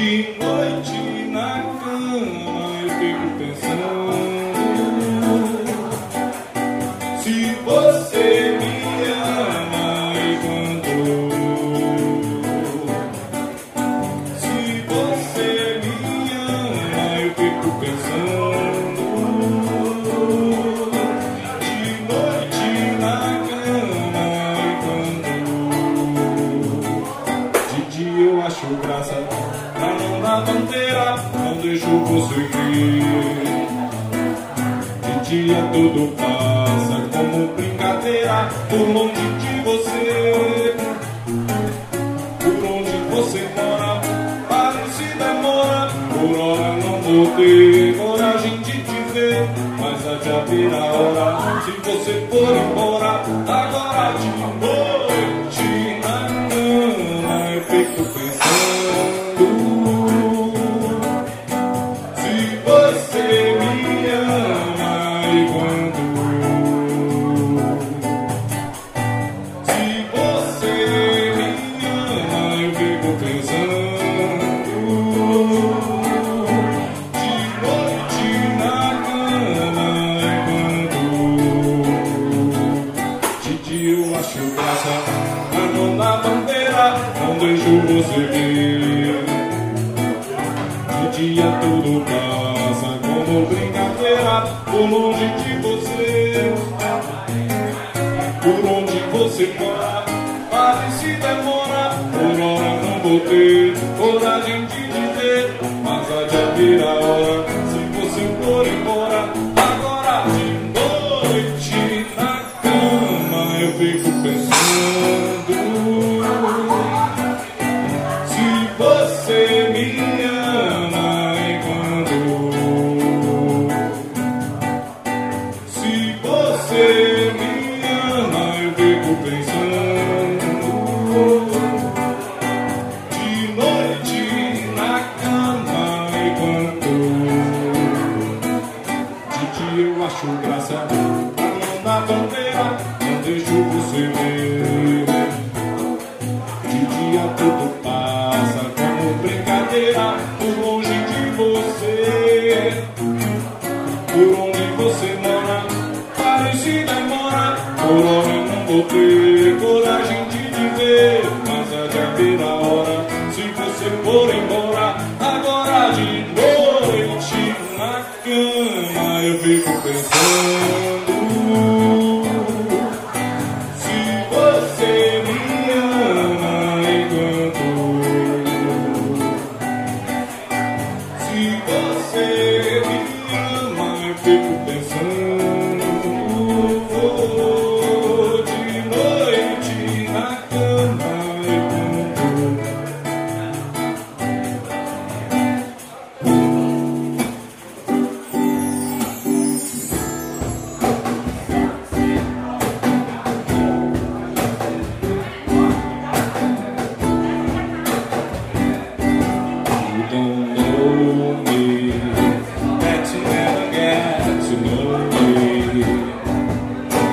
De noite na cama eu fico pensando. desejo possuir. Em dia tudo passa como brincadeira por longe de você. Por onde você mora, para se demora. Por hora não vou ter coragem de te ver, mas há de haver a hora. Se você for embora, agora de noite na cama eu fico pensando. Eu a graça Andou na bandeira, não deixo você ver De dia tudo passa como brincadeira Por longe de você Por onde você mora, pare se demora Por hora não vou ter coragem de De dia tudo passa como brincadeira por longe de você. Por onde você mora, parecida mora. Por hora eu não vou ter coragem de dizer, mas há de haver hora. Se você for embora, agora de noite na cama eu fico pensando. E você.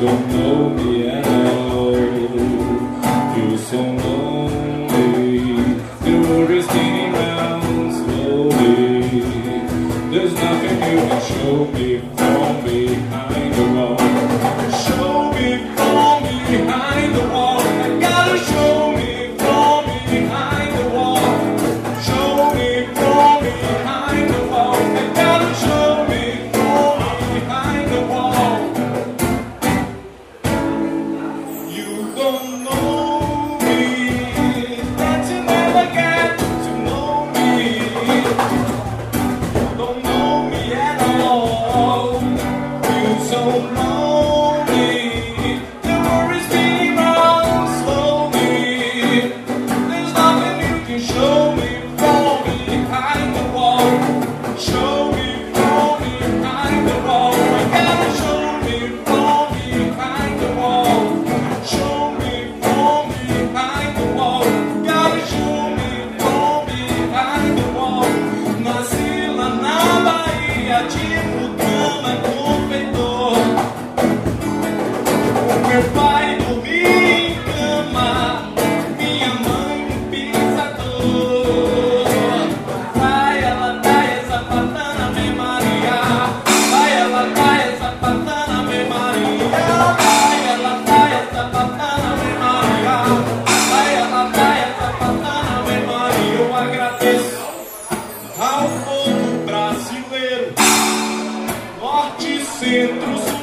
don't know me at all. You're so lonely. The world is slowly. There's nothing you can show me from behind. dentro